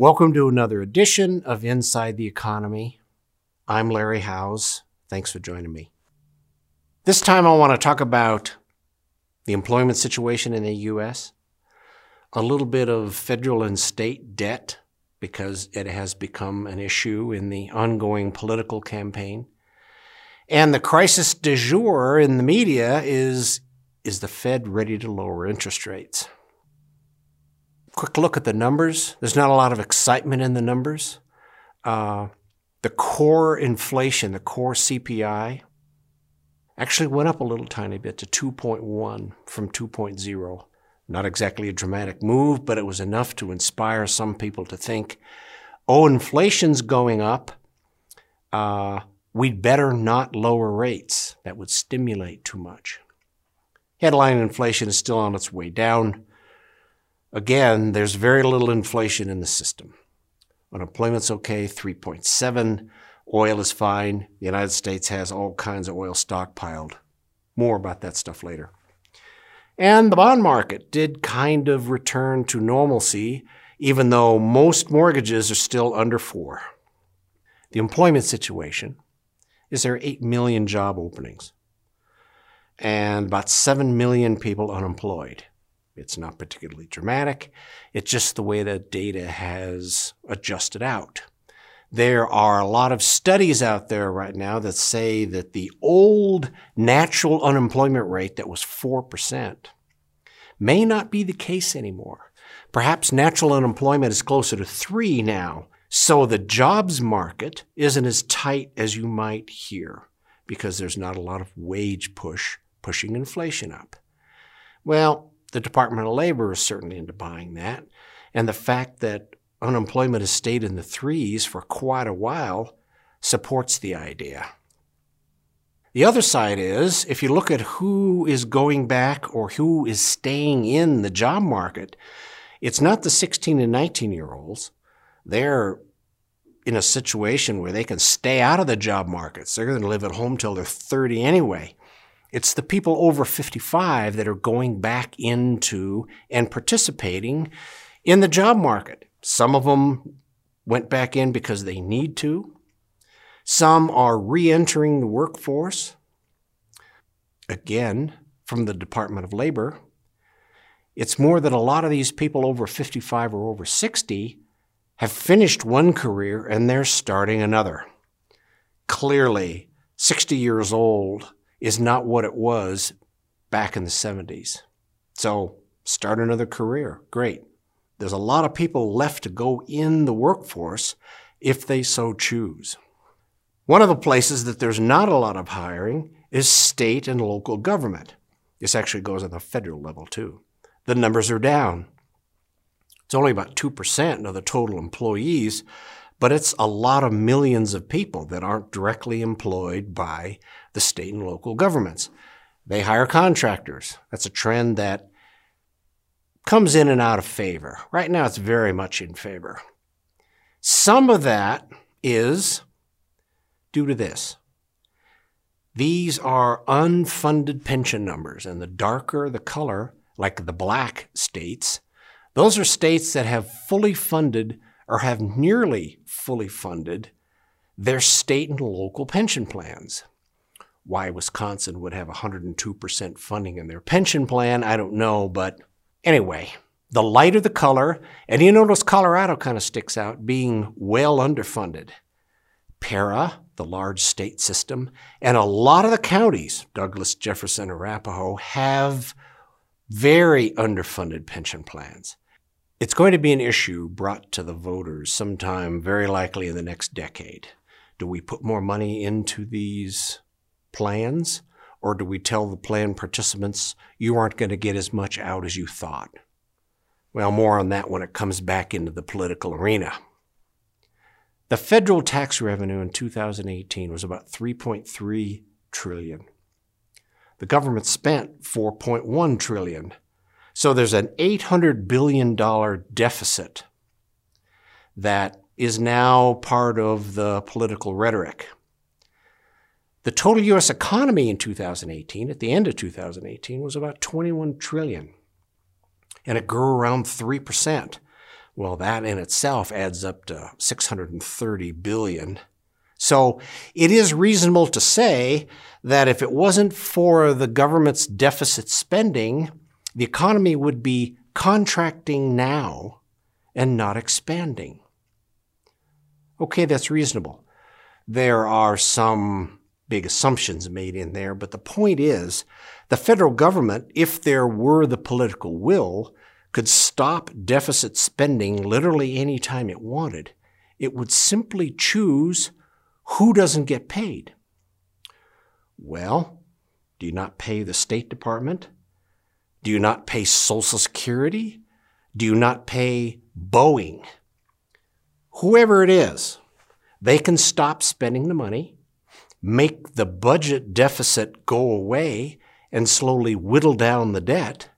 Welcome to another edition of Inside the Economy. I'm Larry Howes. Thanks for joining me. This time I want to talk about the employment situation in the U.S., a little bit of federal and state debt because it has become an issue in the ongoing political campaign. And the crisis du jour in the media is is the Fed ready to lower interest rates? Quick look at the numbers. There's not a lot of excitement in the numbers. Uh, the core inflation, the core CPI, actually went up a little tiny bit to 2.1 from 2.0. Not exactly a dramatic move, but it was enough to inspire some people to think, oh, inflation's going up. Uh, we'd better not lower rates. That would stimulate too much. Headline inflation is still on its way down. Again, there's very little inflation in the system. Unemployment's okay, 3.7. Oil is fine. The United States has all kinds of oil stockpiled. More about that stuff later. And the bond market did kind of return to normalcy, even though most mortgages are still under four. The employment situation is there are 8 million job openings and about 7 million people unemployed. It's not particularly dramatic. It's just the way the data has adjusted out. There are a lot of studies out there right now that say that the old natural unemployment rate that was 4% may not be the case anymore. Perhaps natural unemployment is closer to 3 now. So the jobs market isn't as tight as you might hear because there's not a lot of wage push pushing inflation up. Well, the Department of Labor is certainly into buying that. And the fact that unemployment has stayed in the threes for quite a while supports the idea. The other side is if you look at who is going back or who is staying in the job market, it's not the 16 and 19 year olds. They're in a situation where they can stay out of the job markets. They're going to live at home till they're 30 anyway. It's the people over 55 that are going back into and participating in the job market. Some of them went back in because they need to. Some are re entering the workforce. Again, from the Department of Labor. It's more that a lot of these people over 55 or over 60 have finished one career and they're starting another. Clearly, 60 years old is not what it was back in the 70s. So start another career. Great. There's a lot of people left to go in the workforce if they so choose. One of the places that there's not a lot of hiring is state and local government. This actually goes on the federal level too. The numbers are down. It's only about 2% of the total employees, but it's a lot of millions of people that aren't directly employed by the state and local governments. They hire contractors. That's a trend that comes in and out of favor. Right now, it's very much in favor. Some of that is due to this. These are unfunded pension numbers, and the darker the color, like the black states, those are states that have fully funded or have nearly fully funded their state and local pension plans. Why Wisconsin would have 102% funding in their pension plan, I don't know, but anyway, the lighter the color, and you notice Colorado kind of sticks out, being well underfunded. PERA, the large state system, and a lot of the counties, Douglas, Jefferson, Arapahoe, have very underfunded pension plans. It's going to be an issue brought to the voters sometime very likely in the next decade. Do we put more money into these plans, or do we tell the plan participants you aren't going to get as much out as you thought? Well, more on that when it comes back into the political arena. The federal tax revenue in 2018 was about 3.3 trillion. The government spent 4.1 trillion so there's an $800 billion deficit that is now part of the political rhetoric. The total US economy in 2018, at the end of 2018, was about 21 trillion. And it grew around 3%. Well, that in itself adds up to 630 billion. So it is reasonable to say that if it wasn't for the government's deficit spending, the economy would be contracting now and not expanding. Okay, that's reasonable. There are some big assumptions made in there, but the point is the federal government, if there were the political will, could stop deficit spending literally any time it wanted. It would simply choose who doesn't get paid. Well, do you not pay the State Department? Do you not pay Social Security? Do you not pay Boeing? Whoever it is, they can stop spending the money, make the budget deficit go away, and slowly whittle down the debt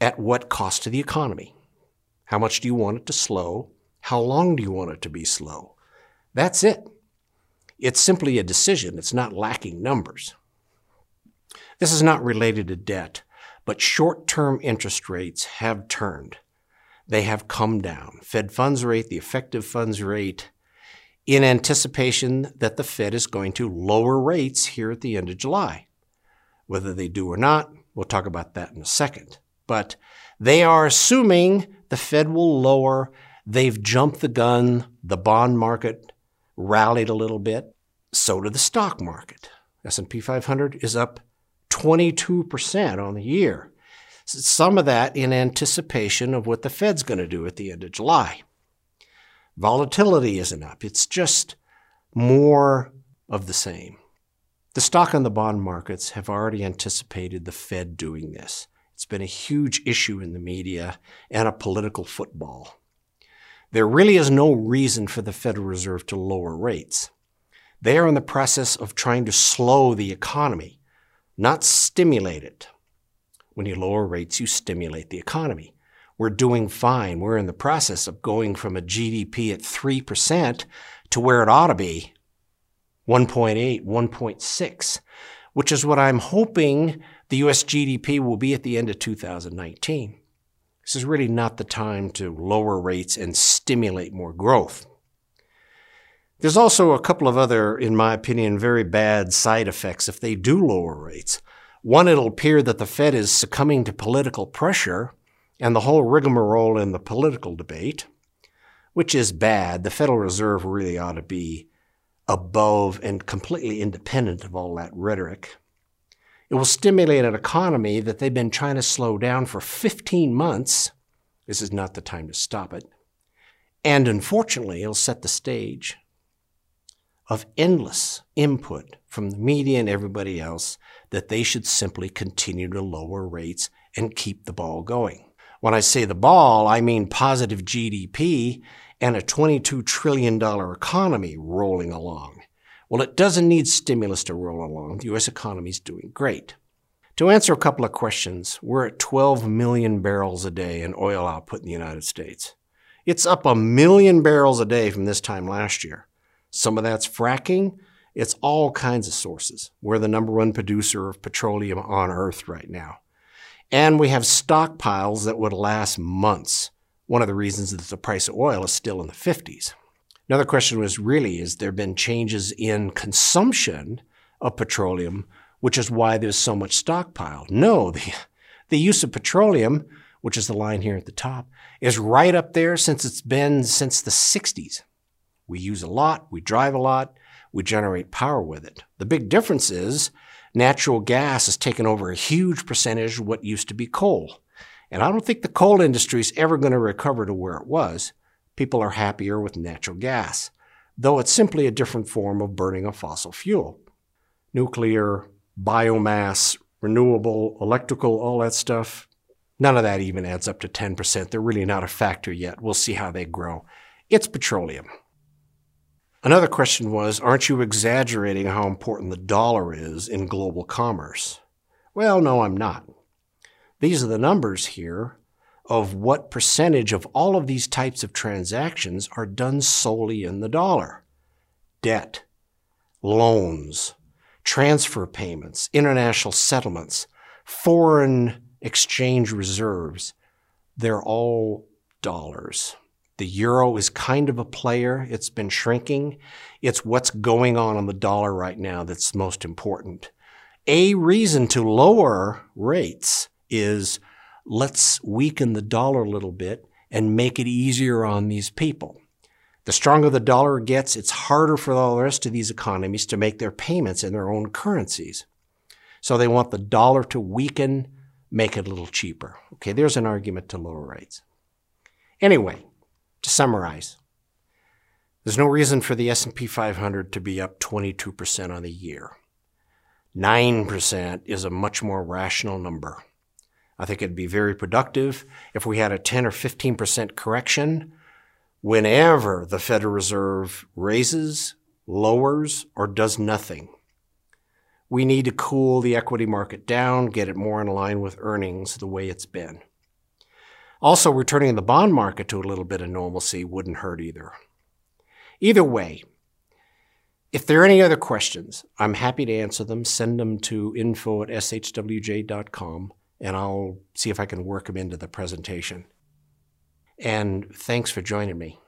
at what cost to the economy? How much do you want it to slow? How long do you want it to be slow? That's it. It's simply a decision. It's not lacking numbers. This is not related to debt, but short-term interest rates have turned. They have come down. Fed funds rate, the effective funds rate, in anticipation that the Fed is going to lower rates here at the end of July. Whether they do or not, we'll talk about that in a second. But they are assuming the Fed will lower. They've jumped the gun. The bond market rallied a little bit. So did the stock market. S&P 500 is up 22% on the year. Some of that in anticipation of what the Fed's going to do at the end of July. Volatility isn't up. It's just more of the same. The stock and the bond markets have already anticipated the Fed doing this. It's been a huge issue in the media and a political football. There really is no reason for the Federal Reserve to lower rates. They are in the process of trying to slow the economy, not stimulate it. When you lower rates, you stimulate the economy. We're doing fine. We're in the process of going from a GDP at 3% to where it ought to be 1.8, 1.6, which is what I'm hoping the US GDP will be at the end of 2019. This is really not the time to lower rates and stimulate more growth. There's also a couple of other, in my opinion, very bad side effects if they do lower rates. One, it'll appear that the Fed is succumbing to political pressure and the whole rigmarole in the political debate, which is bad. The Federal Reserve really ought to be above and completely independent of all that rhetoric. It will stimulate an economy that they've been trying to slow down for 15 months. This is not the time to stop it. And unfortunately, it'll set the stage of endless input from the media and everybody else that they should simply continue to lower rates and keep the ball going. When I say the ball, I mean positive GDP and a $22 trillion economy rolling along. Well, it doesn't need stimulus to roll along. The U.S. economy is doing great. To answer a couple of questions, we're at 12 million barrels a day in oil output in the United States. It's up a million barrels a day from this time last year. Some of that's fracking. It's all kinds of sources. We're the number one producer of petroleum on earth right now. And we have stockpiles that would last months. One of the reasons that the price of oil is still in the 50s. Another question was really, has there been changes in consumption of petroleum, which is why there's so much stockpiled? No, the, the use of petroleum, which is the line here at the top, is right up there since it's been since the 60s. We use a lot, we drive a lot, we generate power with it. The big difference is natural gas has taken over a huge percentage of what used to be coal. And I don't think the coal industry is ever going to recover to where it was. People are happier with natural gas, though it's simply a different form of burning a fossil fuel. Nuclear, biomass, renewable, electrical, all that stuff, none of that even adds up to 10%. They're really not a factor yet. We'll see how they grow. It's petroleum. Another question was Aren't you exaggerating how important the dollar is in global commerce? Well, no, I'm not. These are the numbers here of what percentage of all of these types of transactions are done solely in the dollar debt, loans, transfer payments, international settlements, foreign exchange reserves. They're all dollars. The euro is kind of a player. It's been shrinking. It's what's going on on the dollar right now that's most important. A reason to lower rates is let's weaken the dollar a little bit and make it easier on these people. The stronger the dollar gets, it's harder for all the rest of these economies to make their payments in their own currencies. So they want the dollar to weaken, make it a little cheaper. Okay, there's an argument to lower rates. Anyway, to summarize, there's no reason for the S&P 500 to be up 22% on the year. 9% is a much more rational number. I think it'd be very productive if we had a 10 or 15% correction whenever the Federal Reserve raises, lowers, or does nothing. We need to cool the equity market down, get it more in line with earnings the way it's been. Also, returning the bond market to a little bit of normalcy wouldn't hurt either. Either way, if there are any other questions, I'm happy to answer them. Send them to info at shwj.com and I'll see if I can work them into the presentation. And thanks for joining me.